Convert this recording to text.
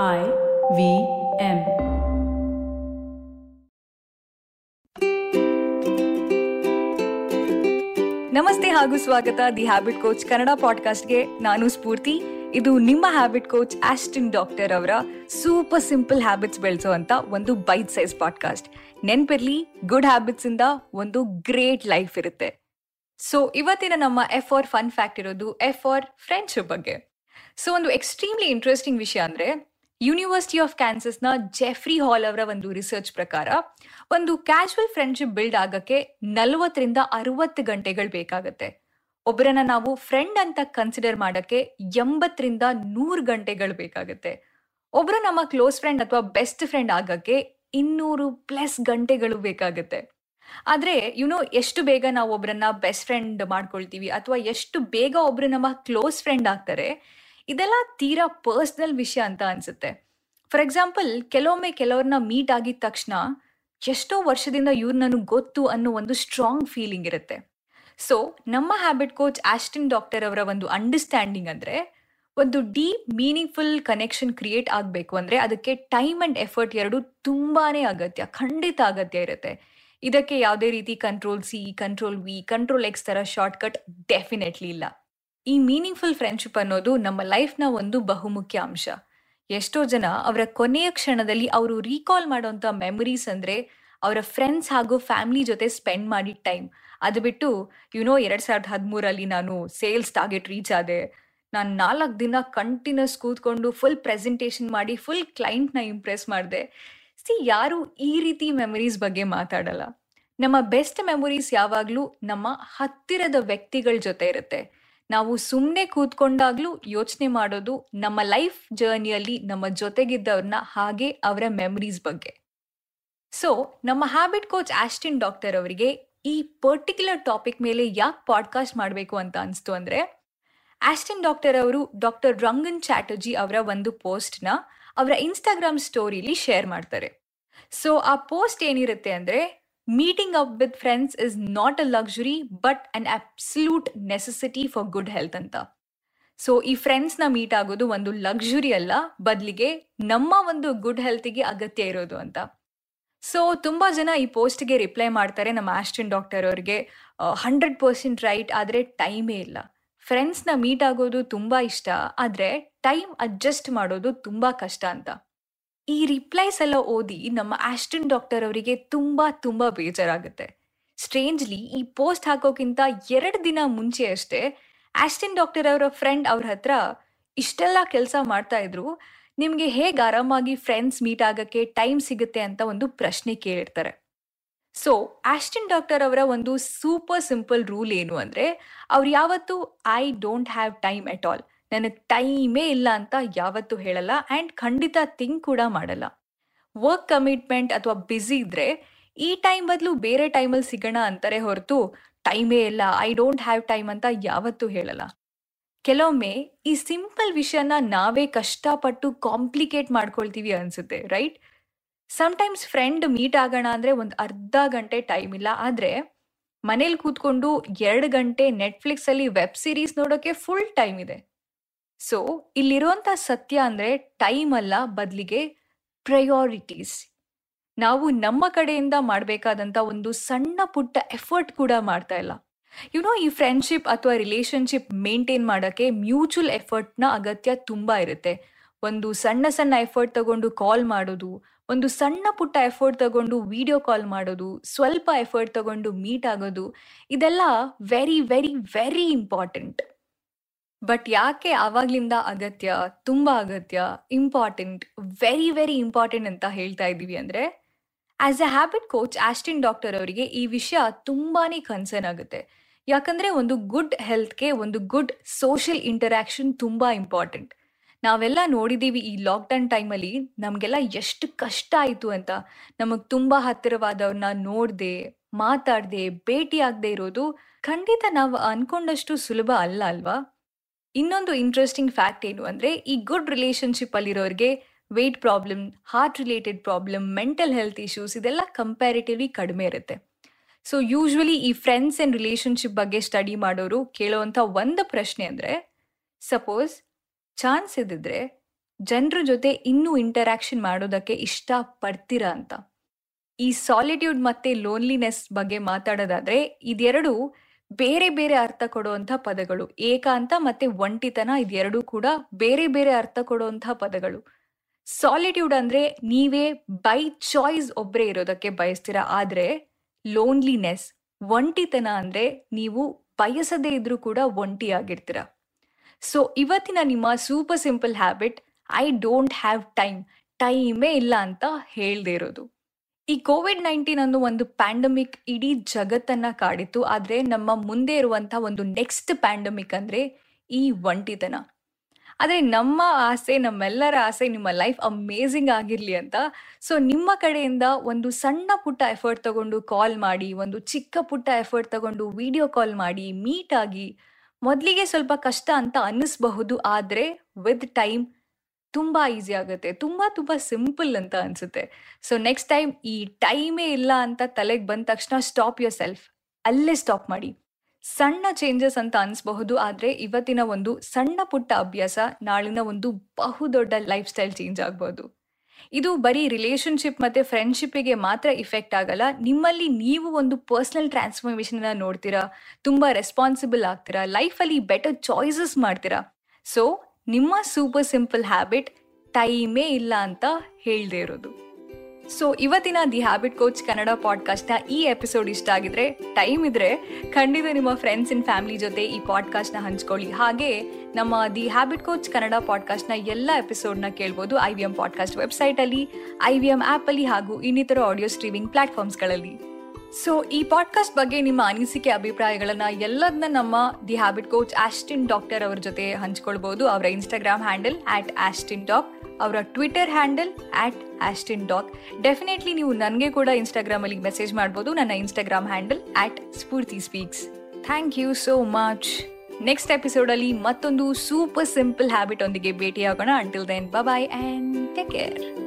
I V M. ನಮಸ್ತೆ ಹಾಗೂ ಸ್ವಾಗತ ದಿ ಹ್ಯಾಬಿಟ್ ಕೋಚ್ ಕನ್ನಡ ಪಾಡ್ಕಾಸ್ಟ್ಗೆ ನಾನು ಸ್ಫೂರ್ತಿ. ಇದು ನಿಮ್ಮ ಹ್ಯಾಬಿಟ್ ಕೋಚ್ ಆಸ್ಟಿನ್ ಡಾಕ್ಟರ್ ಅವರ ಸೂಪರ್ ಸಿಂಪಲ್ ಹ್ಯಾಬಿಟ್ಸ್ ಬೆಳೆಸೋ ಅಂತ ಒಂದು ಬೈಟ್ ಸೈಜ್ ಪಾಡ್ಕಾಸ್ಟ್ ನೆನ್ಪಿರ್ಲಿ ಗುಡ್ ಹ್ಯಾಬಿಟ್ಸ್ ಇಂದ ಒಂದು ಗ್ರೇಟ್ ಲೈಫ್ ಇರುತ್ತೆ. ಸೊ ಇವತ್ತಿನ ನಮ್ಮ ಎಫ್ ಆರ್ ಫನ್ ಫ್ಯಾಕ್ಟ್ ಇರೋದು ಎಫ್ ಆರ್ ಫ್ರೆಂಡ್ಶಿಪ್ ಬಗ್ಗೆ. ಸೊ ಒಂದು ಎಕ್ಸ್ಟ್ರೀಮ್ಲಿ ಇಂಟ್ರೆಸ್ಟಿಂಗ್ ವಿಷಯ ಅಂದ್ರೆ ಯೂನಿವರ್ಸಿಟಿ ಆಫ್ ಕ್ಯಾನ್ಸಸ್ನ ಜೆಫ್ರಿ ಹಾಲ್ ಅವರ ಒಂದು ರಿಸರ್ಚ್ ಪ್ರಕಾರ, ಒಂದು ಕ್ಯಾಶುವಲ್ ಫ್ರೆಂಡ್ಶಿಪ್ ಬಿಲ್ಡ್ ಆಗಕ್ಕೆ ನಲವತ್ತರಿಂದ ಅರವತ್ತು ಗಂಟೆಗಳು ಬೇಕಾಗತ್ತೆ. ಒಬ್ಬರನ್ನ ನಾವು ಫ್ರೆಂಡ್ ಅಂತ ಕನ್ಸಿಡರ್ ಮಾಡಕ್ಕೆ ಎಂಬತ್ತರಿಂದ ನೂರು ಗಂಟೆಗಳು ಬೇಕಾಗತ್ತೆ. ಒಬ್ರು ನಮ್ಮ ಕ್ಲೋಸ್ ಫ್ರೆಂಡ್ ಅಥವಾ ಬೆಸ್ಟ್ ಫ್ರೆಂಡ್ ಆಗಕ್ಕೆ ಇನ್ನೂರು ಪ್ಲಸ್ ಗಂಟೆಗಳು ಬೇಕಾಗತ್ತೆ. ಆದ್ರೆ ಯುನೋ ಎಷ್ಟು ಬೇಗ ನಾವು ಒಬ್ರನ್ನ ಬೆಸ್ಟ್ ಫ್ರೆಂಡ್ ಮಾಡ್ಕೊಳ್ತೀವಿ ಅಥವಾ ಎಷ್ಟು ಬೇಗ ಒಬ್ರು ನಮ್ಮ ಕ್ಲೋಸ್ ಫ್ರೆಂಡ್ ಆಗ್ತಾರೆ ಇದೆಲ್ಲ ತೀರಾ ಪರ್ಸ್ನಲ್ ವಿಷಯ ಅಂತ ಅನ್ಸುತ್ತೆ. ಫಾರ್ ಎಕ್ಸಾಂಪಲ್ ಕೆಲವೊಮ್ಮೆ ಕೆಲವ್ರನ್ನ ಮೀಟ್ ಆಗಿದ ತಕ್ಷಣ ಎಷ್ಟೋ ವರ್ಷದಿಂದ ಇವ್ರು ನನಗೆ ಗೊತ್ತು ಅನ್ನೋ ಒಂದು ಸ್ಟ್ರಾಂಗ್ ಫೀಲಿಂಗ್ ಇರುತ್ತೆ. ಸೊ ನಮ್ಮ ಹ್ಯಾಬಿಟ್ ಕೋಚ್ ಆಸ್ಟಿನ್ ಡಾಕ್ಟರ್ ಅವರ ಒಂದು ಅಂಡರ್ಸ್ಟ್ಯಾಂಡಿಂಗ್ ಅಂದ್ರೆ ಒಂದು ಡೀಪ್ ಮೀನಿಂಗ್ಫುಲ್ ಕನೆಕ್ಷನ್ ಕ್ರಿಯೇಟ್ ಆಗಬೇಕು ಅಂದ್ರೆ ಅದಕ್ಕೆ ಟೈಮ್ ಅಂಡ್ ಎಫರ್ಟ್ ಎರಡು ತುಂಬಾನೇ ಅಗತ್ಯ, ಖಂಡಿತ ಅಗತ್ಯ ಇರುತ್ತೆ. ಇದಕ್ಕೆ ಯಾವುದೇ ರೀತಿ control C control V control X ತರ ಶಾರ್ಟ್ಕಟ್ ಡೆಫಿನೆಟ್ಲಿ ಇಲ್ಲ. ಈ ಮೀನಿಂಗ್ಫುಲ್ ಫ್ರೆಂಡ್ಶಿಪ್ ಅನ್ನೋದು ನಮ್ಮ ಲೈಫ್ನ ಒಂದು ಬಹುಮುಖ್ಯ ಅಂಶ. ಎಷ್ಟೋ ಜನ ಅವರ ಕೊನೆಯ ಕ್ಷಣದಲ್ಲಿ ಅವರು ರೀಕಾಲ್ ಮಾಡೋಂಥ ಮೆಮೊರೀಸ್ ಅಂದರೆ ಅವರ ಫ್ರೆಂಡ್ಸ್ ಹಾಗೂ ಫ್ಯಾಮಿಲಿ ಜೊತೆ ಸ್ಪೆಂಡ್ ಮಾಡಿದ ಟೈಮ್ ಅದು ಬಿಟ್ಟು ಯುನೋ ಎರಡು ಸಾವಿರದ ಹದಿಮೂರಲ್ಲಿ ನಾನು ಸೇಲ್ಸ್ ಟಾರ್ಗೆಟ್ ರೀಚ್ ಆದೆ. ನಾನು ನಾಲ್ಕು ದಿನ ಕಂಟಿನ್ಯೂಸ್ ಕೂತ್ಕೊಂಡು ಫುಲ್ ಪ್ರೆಸೆಂಟೇಷನ್ ಮಾಡಿ ಫುಲ್ ಕ್ಲೈಂಟ್ನ ಇಂಪ್ರೆಸ್ ಮಾಡಿದೆ. ಸಿ ಯಾರು ಈ ರೀತಿ ಮೆಮೊರೀಸ್ ಬಗ್ಗೆ ಮಾತಾಡಲ್ಲ. ನಮ್ಮ ಬೆಸ್ಟ್ ಮೆಮೊರೀಸ್ ಯಾವಾಗಲೂ ನಮ್ಮ ಹತ್ತಿರದ ವ್ಯಕ್ತಿಗಳ ಜೊತೆ ಇರುತ್ತೆ. ನಾವು ಸುಮ್ಮನೆ ಕೂತ್ಕೊಂಡಾಗ್ಲೂ ಯೋಚನೆ ಮಾಡೋದು ನಮ್ಮ ಲೈಫ್ ಜರ್ನಿಯಲ್ಲಿ ನಮ್ಮ ಜೊತೆಗಿದ್ದವ್ರನ್ನ ಹಾಗೆ ಅವರ ಮೆಮರೀಸ್ ಬಗ್ಗೆ. ಸೊ ನಮ್ಮ ಹ್ಯಾಬಿಟ್ ಕೋಚ್ ಆಸ್ಟಿನ್ ಡಾಕ್ಟರ್ ಅವರಿಗೆ ಈ ಪರ್ಟಿಕ್ಯುಲರ್ ಟಾಪಿಕ್ ಮೇಲೆ ಯಾಕೆ ಪಾಡ್ಕಾಸ್ಟ್ ಮಾಡಬೇಕು ಅಂತ ಅನಿಸ್ತು ಅಂದರೆ ಆಸ್ಟಿನ್ ಡಾಕ್ಟರ್ ಅವರು ಡಾಕ್ಟರ್ ರಂಗನ್ ಚಾಟರ್ಜಿ ಅವರ ಒಂದು ಪೋಸ್ಟ್ನ ಅವರ ಇನ್ಸ್ಟಾಗ್ರಾಮ್ ಸ್ಟೋರಿಲಿ ಶೇರ್ ಮಾಡ್ತಾರೆ. ಸೊ ಆ ಪೋಸ್ಟ್ ಏನಿರುತ್ತೆ ಅಂದ್ರೆ meeting up with friends is not a luxury but an absolute necessity for good health ಅಂತ. ಸೊ ಈ ಫ್ರೆಂಡ್ಸ್ನ ಮೀಟ್ ಆಗೋದು ಒಂದು ಲಕ್ಸುರಿ ಅಲ್ಲ, ಬದಲಿಗೆ ನಮ್ಮ ಒಂದು ಗುಡ್ ಹೆಲ್ತಿಗೆ ಅಗತ್ಯ ಇರೋದು ಅಂತ. ಸೊ ತುಂಬ ಜನ ಈ ಪೋಸ್ಟ್ಗೆ ರಿಪ್ಲೈ ಮಾಡ್ತಾರೆ ನಮ್ಮ ಆಸ್ಟಿನ್ ಡಾಕ್ಟರ್ ಅವ್ರಿಗೆ. ಹಂಡ್ರೆಡ್ ಪರ್ಸೆಂಟ್ ರೈಟ್ ಆದರೆ ಟೈಮೇ ಇಲ್ಲ. ಫ್ರೆಂಡ್ಸ್ನ ಮೀಟ್ ಆಗೋದು ತುಂಬ ಇಷ್ಟ, ಆದರೆ ಟೈಮ್ ಅಡ್ಜಸ್ಟ್ ಮಾಡೋದು ತುಂಬ ಕಷ್ಟ ಅಂತ. ಈ ರಿಪ್ಲೈಸ್ ಎಲ್ಲ ಓದಿ ನಮ್ಮ ಆಸ್ಟಿನ್ ಡಾಕ್ಟರ್ ಅವರಿಗೆ ತುಂಬಾ ತುಂಬಾ ಬೇಜಾರಾಗುತ್ತೆ. ಸ್ಟ್ರೇಂಜ್ಲಿ ಈ ಪೋಸ್ಟ್ ಹಾಕೋಕ್ಕಿಂತ ಎರಡು ದಿನ ಮುಂಚೆ ಅಷ್ಟೇ ಆಸ್ಟಿನ್ ಡಾಕ್ಟರ್ ಅವರ ಫ್ರೆಂಡ್ ಅವ್ರ ಹತ್ರ ಇಷ್ಟೆಲ್ಲ ಕೆಲಸ ಮಾಡ್ತಾ ಇದ್ರು. ನಿಮಗೆ ಹೇಗೆ ಆರಾಮಾಗಿ ಫ್ರೆಂಡ್ಸ್ ಮೀಟ್ ಆಗಕ್ಕೆ ಟೈಮ್ ಸಿಗುತ್ತೆ ಅಂತ ಒಂದು ಪ್ರಶ್ನೆ ಕೇಳಿರ್ತಾರೆ. ಸೊ ಆಸ್ಟಿನ್ ಡಾಕ್ಟರ್ ಅವರ ಒಂದು ಸೂಪರ್ ಸಿಂಪಲ್ ರೂಲ್ ಏನು ಅಂದ್ರೆ, ಅವ್ರು ಯಾವತ್ತು I don't have time at all ನನಗೆ ಟೈಮೇ ಇಲ್ಲ ಅಂತ ಯಾವತ್ತೂ ಹೇಳಲ್ಲ ಆ್ಯಂಡ್ ಖಂಡಿತ ಥಿಂಕ್ ಕೂಡ ಮಾಡಲ್ಲ. ವರ್ಕ್ ಕಮಿಟ್ಮೆಂಟ್ ಅಥವಾ ಬ್ಯುಸಿ ಇದ್ರೆ ಈ ಟೈಮ್ ಬದಲು ಬೇರೆ ಟೈಮಲ್ಲಿ ಸಿಗೋಣ ಅಂತಾರೆ ಹೊರತು ಟೈಮೇ ಇಲ್ಲ, ಐ ಡೋಂಟ್ ಹ್ಯಾವ್ ಟೈಮ್ ಅಂತ ಯಾವತ್ತೂ ಹೇಳಲ್ಲ. ಕೆಲವೊಮ್ಮೆ ಈ ಸಿಂಪಲ್ ವಿಷಯನ ನಾವೇ ಕಷ್ಟಪಟ್ಟು ಕಾಂಪ್ಲಿಕೇಟ್ ಮಾಡ್ಕೊಳ್ತೀವಿ ಅನ್ಸುತ್ತೆ, ರೈಟ್? ಸಮ್ಟೈಮ್ಸ್ ಫ್ರೆಂಡ್ ಮೀಟ್ ಆಗೋಣ ಅಂದರೆ ಒಂದು ಅರ್ಧ ಗಂಟೆ ಟೈಮ್ ಇಲ್ಲ, ಆದರೆ ಮನೇಲಿ ಕೂತ್ಕೊಂಡು ಎರಡು ಗಂಟೆ ನೆಟ್ಫ್ಲಿಕ್ಸಲ್ಲಿ ವೆಬ್ ಸೀರೀಸ್ ನೋಡೋಕ್ಕೆ ಫುಲ್ ಟೈಮ್ ಇದೆ. ಸೊ ಇಲ್ಲಿರುವಂಥ ಸತ್ಯ ಅಂದ್ರೆ ಟೈಮ್ ಅಲ್ಲ, ಬದಲಿಗೆ ಪ್ರಯಾರಿಟೀಸ್ ನಾವು ನಮ್ಮ ಕಡೆಯಿಂದ ಮಾಡಬೇಕಾದಂತ ಒಂದು ಸಣ್ಣ ಪುಟ್ಟ ಎಫರ್ಟ್ ಕೂಡ ಮಾಡ್ತಾ ಇಲ್ಲ. ಯುನೋ ಈ ಫ್ರೆಂಡ್ಶಿಪ್ ಅಥವಾ ರಿಲೇಶನ್ಶಿಪ್ ಮೇಂಟೈನ್ ಮಾಡೋಕ್ಕೆ ಮ್ಯೂಚುವಲ್ ಎಫರ್ಟ್ನ ಅಗತ್ಯ ತುಂಬಾ ಇರುತ್ತೆ. ಒಂದು ಸಣ್ಣ ಸಣ್ಣ ಎಫರ್ಟ್ ತಗೊಂಡು ಕಾಲ್ ಮಾಡೋದು, ಒಂದು ಸಣ್ಣ ಪುಟ್ಟ ಎಫರ್ಟ್ ತಗೊಂಡು ವಿಡಿಯೋ ಕಾಲ್ ಮಾಡೋದು, ಸ್ವಲ್ಪ ಎಫರ್ಟ್ ತಗೊಂಡು ಮೀಟ್ ಆಗೋದು, ಇದೆಲ್ಲ very very very important but ಯಾಕೆ ಆವಾಗ್ಲಿಂದ ಅಗತ್ಯ, ತುಂಬಾ ಅಗತ್ಯ ಇಂಪಾರ್ಟೆಂಟ್ ವೆರಿ ವೆರಿ ಇಂಪಾರ್ಟೆಂಟ್ ಅಂತ ಹೇಳ್ತಾ ಇದ್ದೀವಿ ಅಂದ್ರೆ as a habit coach Austin doctor ಅವರಿಗೆ ಈ ವಿಷಯ ತುಂಬಾನೇ ಕನ್ಸರ್ನ್ ಆಗುತ್ತೆ. ಯಾಕಂದ್ರೆ ಒಂದು ಗುಡ್ ಹೆಲ್ತ್ಗೆ ಒಂದು ಗುಡ್ ಸೋಷಿಯಲ್ ಇಂಟರಾಕ್ಷನ್ ತುಂಬಾ ಇಂಪಾರ್ಟೆಂಟ್ ನಾವೆಲ್ಲ ನೋಡಿದೀವಿ ಈ ಲಾಕ್ಡೌನ್ ಟೈಮಲ್ಲಿ ನಮಗೆಲ್ಲ ಎಷ್ಟು ಕಷ್ಟ ಆಯಿತು ಅಂತ. ನಮಗೆ ತುಂಬಾ ಹತ್ತಿರವಾದವ್ರನ್ನ ನೋಡದೆ, ಮಾತಾಡದೆ ಭೇಟಿ ಆಗದೆ ಇರೋದು ಖಂಡಿತ ನಾವು ಅನ್ಕೊಂಡಷ್ಟು ಸುಲಭ ಅಲ್ಲ ಅಲ್ವಾ? ಇನ್ನೊಂದು ಇಂಟ್ರೆಸ್ಟಿಂಗ್ ಫ್ಯಾಕ್ಟ್ ಏನು ಅಂದರೆ, ಈ good relationship ಅಲ್ಲಿರೋರಿಗೆ weight problem heart related problem mental health issues ಇದೆಲ್ಲ ಕಂಪ್ಯಾರಿಟಿವ್ಲಿ ಕಡಿಮೆ ಇರುತ್ತೆ. ಸೊ ಯೂಶ್ವಲಿ ಈ ಫ್ರೆಂಡ್ಸ್ ಆ್ಯಂಡ್ ರಿಲೇಷನ್ಶಿಪ್ ಬಗ್ಗೆ ಸ್ಟಡಿ ಮಾಡೋರು ಕೇಳುವಂಥ ಒಂದು ಪ್ರಶ್ನೆ ಅಂದರೆ ಸಪೋಸ್ ಚಾನ್ಸ್ ಇದ್ದಿದ್ರೆ ಜನರ ಜೊತೆ ಇನ್ನೂ ಇಂಟರಾಕ್ಷನ್ ಮಾಡೋದಕ್ಕೆ ಇಷ್ಟ ಪಡ್ತೀರಾ ಅಂತ. ಈ ಸಾಲಿಟ್ಯೂಡ್ ಮತ್ತು ಲೋನ್ಲಿನೆಸ್ ಬಗ್ಗೆ ಮಾತಾಡೋದಾದ್ರೆ, ಇದೆರಡು ಬೇರೆ ಬೇರೆ ಅರ್ಥ ಕೊಡುವಂತಹ ಪದಗಳು. ಏಕಾಂತ ಮತ್ತೆ ಒಂಟಿತನ ಇದೆರಡೂ ಕೂಡ ಬೇರೆ ಬೇರೆ ಅರ್ಥ ಕೊಡುವಂತಹ ಪದಗಳು. ಸಾಲಿಟ್ಯೂಡ್ ಅಂದ್ರೆ ನೀವೇ ಬೈ ಚಾಯ್ಸ್ ಒಬ್ಬರೇ ಇರೋದಕ್ಕೆ ಬಯಸ್ತೀರಾ. ಆದ್ರೆ ಲೋನ್ಲಿನೆಸ್ ಒಂಟಿತನ ಅಂದ್ರೆ ನೀವು ಬಯಸದೇ ಇದ್ರೂ ಕೂಡ ಒಂಟಿಯಾಗಿರ್ತೀರ. ಸೊ ಇವತ್ತಿನ ನಿಮ್ಮ super simple habit I don't have time ಟೈಮೇ ಇಲ್ಲ ಅಂತ ಹೇಳ್ದೇ ಇರೋದು. ಈ ಕೋವಿಡ್ ನೈನ್ಟೀನ್ ಅನ್ನೋ ಒಂದು ಪ್ಯಾಂಡಮಿಕ್ ಇಡೀ ಜಗತ್ತನ್ನ ಕಾಡಿತ್ತು. ಆದ್ರೆ ನಮ್ಮ ಮುಂದೆ ಇರುವಂತಹ ಒಂದು ನೆಕ್ಸ್ಟ್ ಪ್ಯಾಂಡಮಿಕ್ ಅಂದ್ರೆ ಈ ಒಂಟಿತನ. ಆದರೆ ನಮ್ಮ ಆಸೆ, ನಮ್ಮೆಲ್ಲರ ಆಸೆ, ನಿಮ್ಮ ಲೈಫ್ ಅಮೇಝಿಂಗ್ ಆಗಿರ್ಲಿ ಅಂತ. ಸೊ ನಿಮ್ಮ ಕಡೆಯಿಂದ ಒಂದು ಸಣ್ಣ ಪುಟ್ಟ ಎಫರ್ಟ್ ತಗೊಂಡು ಕಾಲ್ ಮಾಡಿ, ಒಂದು ಚಿಕ್ಕ ಪುಟ್ಟ ಎಫರ್ಟ್ ತಗೊಂಡು ವಿಡಿಯೋ ಕಾಲ್ ಮಾಡಿ ಮೀಟ್ ಆಗಿ ಮೊದಲಿಗೆ ಸ್ವಲ್ಪ ಕಷ್ಟ ಅಂತ ಅನ್ನಿಸ್ಬಹುದು. ಆದರೆ ವಿತ್ ಟೈಮ್ ತುಂಬ ಈಸಿ ಆಗುತ್ತೆ. ತುಂಬ ತುಂಬ ಸಿಂಪಲ್ ಅಂತ ಅನ್ಸುತ್ತೆ. ಸೊ ನೆಕ್ಸ್ಟ್ ಟೈಮ್ ಈ ಟೈಮೇ ಇಲ್ಲ ಅಂತ ತಲೆಗೆ ಬಂದ ತಕ್ಷಣ ಸ್ಟಾಪ್ ಯೋರ್ ಸೆಲ್ಫ್ ಅಲ್ಲೇ ಸ್ಟಾಪ್ ಮಾಡಿ. ಸಣ್ಣ ಚೇಂಜಸ್ ಅಂತ ಅನ್ಸ್ಬಹುದು, ಆದ್ರೆ ಇವತ್ತಿನ ಒಂದು ಸಣ್ಣ ಪುಟ್ಟ ಅಭ್ಯಾಸ ನಾಳಿನ ಒಂದು ಬಹುದೊಡ್ಡ ಲೈಫ್ ಸ್ಟೈಲ್ ಚೇಂಜ್ ಆಗ್ಬೋದು ಇದು ಬರೀ ರಿಲೇಶನ್ಶಿಪ್ ಮತ್ತೆ ಫ್ರೆಂಡ್ಶಿಪ್ಪಿಗೆ ಮಾತ್ರ ಇಫೆಕ್ಟ್ ಆಗಲ್ಲ. ನಿಮ್ಮಲ್ಲಿ ನೀವು ಒಂದು ಪರ್ಸನಲ್ ಟ್ರಾನ್ಸ್ಫಾರ್ಮೇಶನ್ ನೋಡ್ತೀರಾ, ತುಂಬಾ ರೆಸ್ಪಾನ್ಸಿಬಲ್ ಆಗ್ತೀರಾ ಲೈಫಲ್ಲಿ ಬೆಟರ್ ಚಾಯ್ಸಸ್ ಮಾಡ್ತೀರಾ. ಸೊ ನಿಮ್ಮ ಸೂಪರ್ ಸಿಂಪಲ್ ಹ್ಯಾಬಿಟ್ ಟೈಮೇ ಇಲ್ಲ ಅಂತ ಹೇಳ್ದೇ ಇರೋದು. ಸೊ ಇವತ್ತಿನ ದಿ ಹ್ಯಾಬಿಟ್ ಕೋಚ್ ಕನ್ನಡ ಪಾಡ್ಕಾಸ್ಟ್ನ ಈ ಎಪಿಸೋಡ್ ಇಷ್ಟ ಆಗಿದ್ರೆ ಟೈಮ್ ಇದ್ರೆ ಖಂಡಿತ ನಿಮ್ಮ ಫ್ರೆಂಡ್ಸ್ ಇನ್ ಫ್ಯಾಮಿಲಿ ಜೊತೆ ಈ ಪಾಡ್ಕಾಸ್ಟ್ನ ಹಂಚ್ಕೊಳ್ಳಿ. ಹಾಗೆ ನಮ್ಮ ದಿ ಹ್ಯಾಬಿಟ್ ಕೋಚ್ ಕನ್ನಡ ಪಾಡ್ಕಾಸ್ಟ್ನ ಎಲ್ಲ ಎಪಿಸೋಡ್ನ ಕೇಳ್ಬೋದು ಐ ವಿ ಎಂ ಪಾಡ್ಕಾಸ್ಟ್ ವೆಬ್ಸೈಟಲ್ಲಿ ಐ ವಿ ಎಂ ಆ್ಯಪಲ್ಲಿ ಹಾಗೂ ಇನ್ನಿತರ ಆಡಿಯೋ ಸ್ಟ್ರೀಮಿಂಗ್ ಪ್ಲಾಟ್ಫಾರ್ಮ್ಸ್ಗಳಲ್ಲಿ ಸೊ ಈ ಪಾಡ್ಕಾಸ್ಟ್ ಬಗ್ಗೆ ನಿಮ್ಮ ಅನಿಸಿಕೆ, ಅಭಿಪ್ರಾಯಗಳನ್ನ ಎಲ್ಲದನ್ನ ನಮ್ಮ the habit coach Austin doctor ಅವರ ಜೊತೆ ಹಂಚ್ಕೊಳ್ಬಹುದು ಅವರ Instagram handle at Austin doc ಅವರ Twitter handle at Austin doc definitely ನೀವು ನನಗೆ ಕೂಡ ಇನ್ಸ್ಟಾಗ್ರಾಮಲ್ಲಿ ಮೆಸೇಜ್ ಮಾಡ್ಬೋದು. ನನ್ನ Instagram handle at Spoorthi speaks thank you so much next ಎಪಿಸೋಡಲ್ಲಿ ಮತ್ತೊಂದು ಸೂಪರ್ ಸಿಂಪಲ್ ಹ್ಯಾಬಿಟ್ ಒಂದಿಗೆ ಭೇಟಿಯಾಗೋಣ. Until then bye and take care